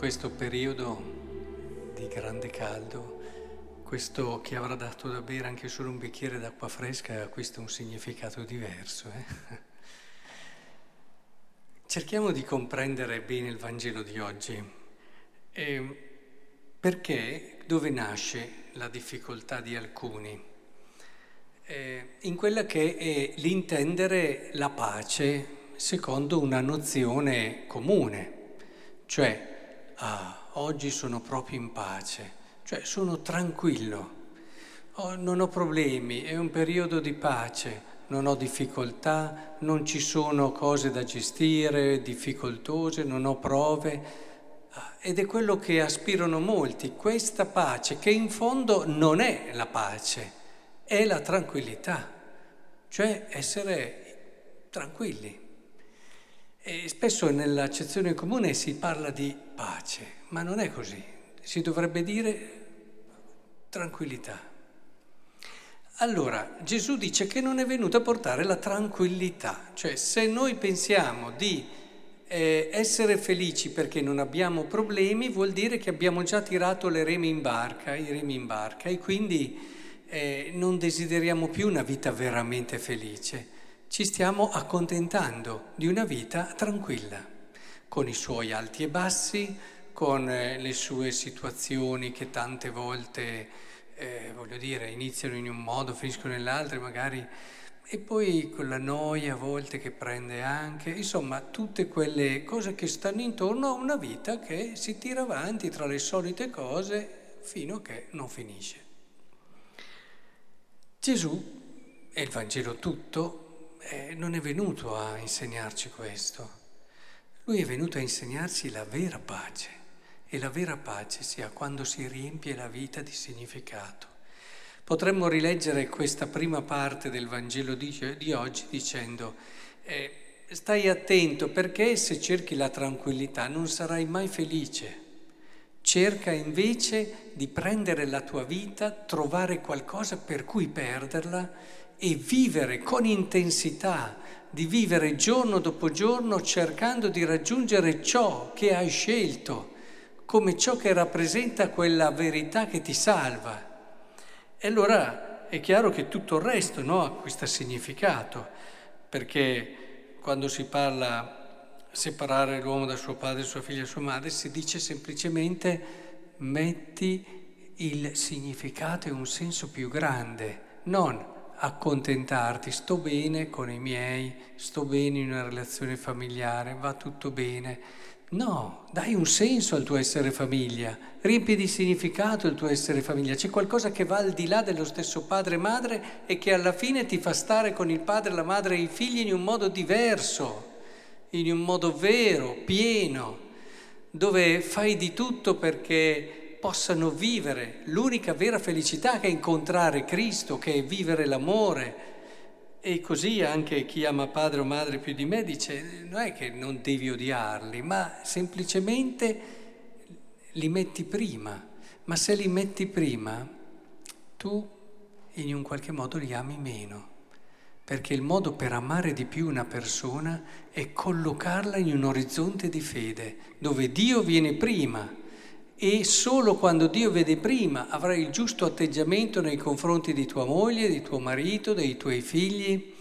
questo periodo di grande caldo, questo che avrà dato da bere anche solo un bicchiere d'acqua fresca acquista un significato diverso. Eh? Cerchiamo di comprendere bene il Vangelo di oggi, eh, perché dove nasce la difficoltà di alcuni? Eh, in quella che è l'intendere la pace secondo una nozione comune, cioè, ah, oggi sono proprio in pace, cioè sono tranquillo, oh, non ho problemi, è un periodo di pace, non ho difficoltà, non ci sono cose da gestire, difficoltose, non ho prove. Ah, ed è quello che aspirano molti, questa pace, che in fondo non è la pace, è la tranquillità, cioè essere tranquilli. E spesso nell'accezione comune si parla di pace, ma non è così. Si dovrebbe dire tranquillità. Allora, Gesù dice che non è venuto a portare la tranquillità, cioè se noi pensiamo di eh, essere felici perché non abbiamo problemi, vuol dire che abbiamo già tirato le remi in barca, i remi in barca, e quindi eh, non desideriamo più una vita veramente felice ci stiamo accontentando di una vita tranquilla, con i suoi alti e bassi, con eh, le sue situazioni che tante volte, eh, voglio dire, iniziano in un modo, finiscono nell'altro, magari, e poi con la noia a volte che prende anche, insomma, tutte quelle cose che stanno intorno a una vita che si tira avanti tra le solite cose fino a che non finisce. Gesù e il Vangelo tutto eh, non è venuto a insegnarci questo. Lui è venuto a insegnarci la vera pace e la vera pace si ha quando si riempie la vita di significato. Potremmo rileggere questa prima parte del Vangelo di, di oggi dicendo eh, stai attento perché se cerchi la tranquillità non sarai mai felice. Cerca invece di prendere la tua vita, trovare qualcosa per cui perderla e vivere con intensità, di vivere giorno dopo giorno cercando di raggiungere ciò che hai scelto, come ciò che rappresenta quella verità che ti salva. E allora è chiaro che tutto il resto no, acquista significato, perché quando si parla separare l'uomo da suo padre, sua figlia e sua madre, si dice semplicemente metti il significato e un senso più grande, non accontentarti, sto bene con i miei, sto bene in una relazione familiare, va tutto bene. No, dai un senso al tuo essere famiglia, riempi di significato il tuo essere famiglia. C'è qualcosa che va al di là dello stesso padre e madre e che alla fine ti fa stare con il padre, la madre e i figli in un modo diverso, in un modo vero, pieno, dove fai di tutto perché possano vivere l'unica vera felicità che è incontrare Cristo, che è vivere l'amore. E così anche chi ama padre o madre più di me dice non è che non devi odiarli, ma semplicemente li metti prima. Ma se li metti prima, tu in un qualche modo li ami meno. Perché il modo per amare di più una persona è collocarla in un orizzonte di fede, dove Dio viene prima e solo quando Dio vede prima avrai il giusto atteggiamento nei confronti di tua moglie, di tuo marito, dei tuoi figli.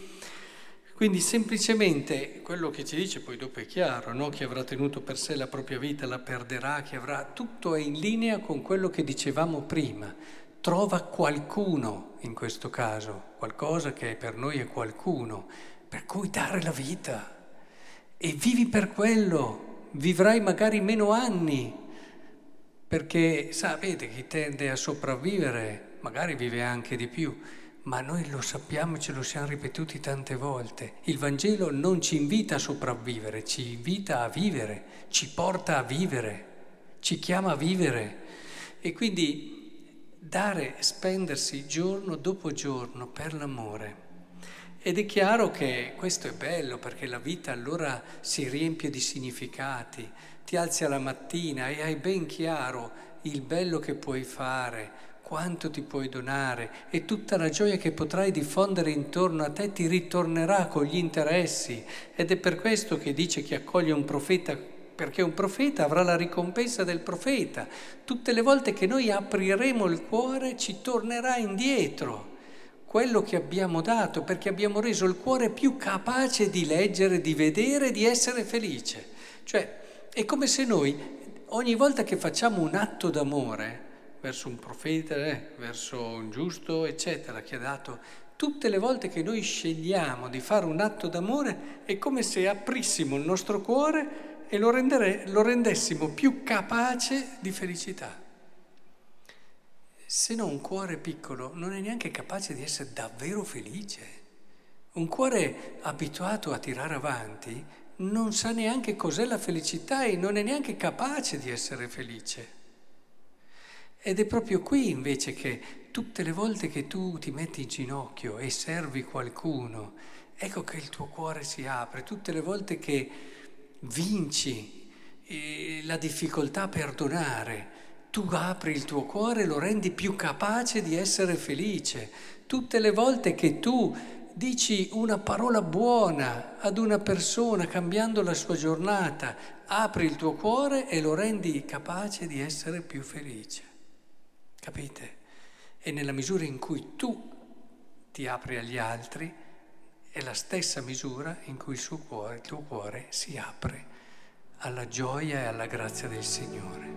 Quindi semplicemente quello che ci dice, poi dopo è chiaro, no? chi avrà tenuto per sé la propria vita la perderà, chi avrà, tutto è in linea con quello che dicevamo prima. Trova qualcuno in questo caso, qualcosa che per noi è qualcuno, per cui dare la vita. E vivi per quello, vivrai magari meno anni, perché sapete chi tende a sopravvivere magari vive anche di più, ma noi lo sappiamo ce lo siamo ripetuti tante volte. Il Vangelo non ci invita a sopravvivere, ci invita a vivere, ci porta a vivere, ci chiama a vivere. E quindi dare, spendersi giorno dopo giorno per l'amore. Ed è chiaro che questo è bello perché la vita allora si riempie di significati, ti alzi alla mattina e hai ben chiaro il bello che puoi fare, quanto ti puoi donare e tutta la gioia che potrai diffondere intorno a te ti ritornerà con gli interessi ed è per questo che dice che accoglie un profeta perché un profeta avrà la ricompensa del profeta. Tutte le volte che noi apriremo il cuore ci tornerà indietro quello che abbiamo dato, perché abbiamo reso il cuore più capace di leggere, di vedere, di essere felice. Cioè, è come se noi ogni volta che facciamo un atto d'amore verso un profeta, eh, verso un giusto, eccetera, che ha dato, tutte le volte che noi scegliamo di fare un atto d'amore è come se aprissimo il nostro cuore e lo, rendere, lo rendessimo più capace di felicità se no un cuore piccolo non è neanche capace di essere davvero felice. Un cuore abituato a tirare avanti non sa neanche cos'è la felicità e non è neanche capace di essere felice. Ed è proprio qui invece che tutte le volte che tu ti metti in ginocchio e servi qualcuno, ecco che il tuo cuore si apre, tutte le volte che vinci eh, la difficoltà a perdonare, tu apri il tuo cuore e lo rendi più capace di essere felice. Tutte le volte che tu dici una parola buona ad una persona cambiando la sua giornata, apri il tuo cuore e lo rendi capace di essere più felice. Capite? E nella misura in cui tu ti apri agli altri, è la stessa misura in cui il, cuore, il tuo cuore si apre alla gioia e alla grazia del Signore.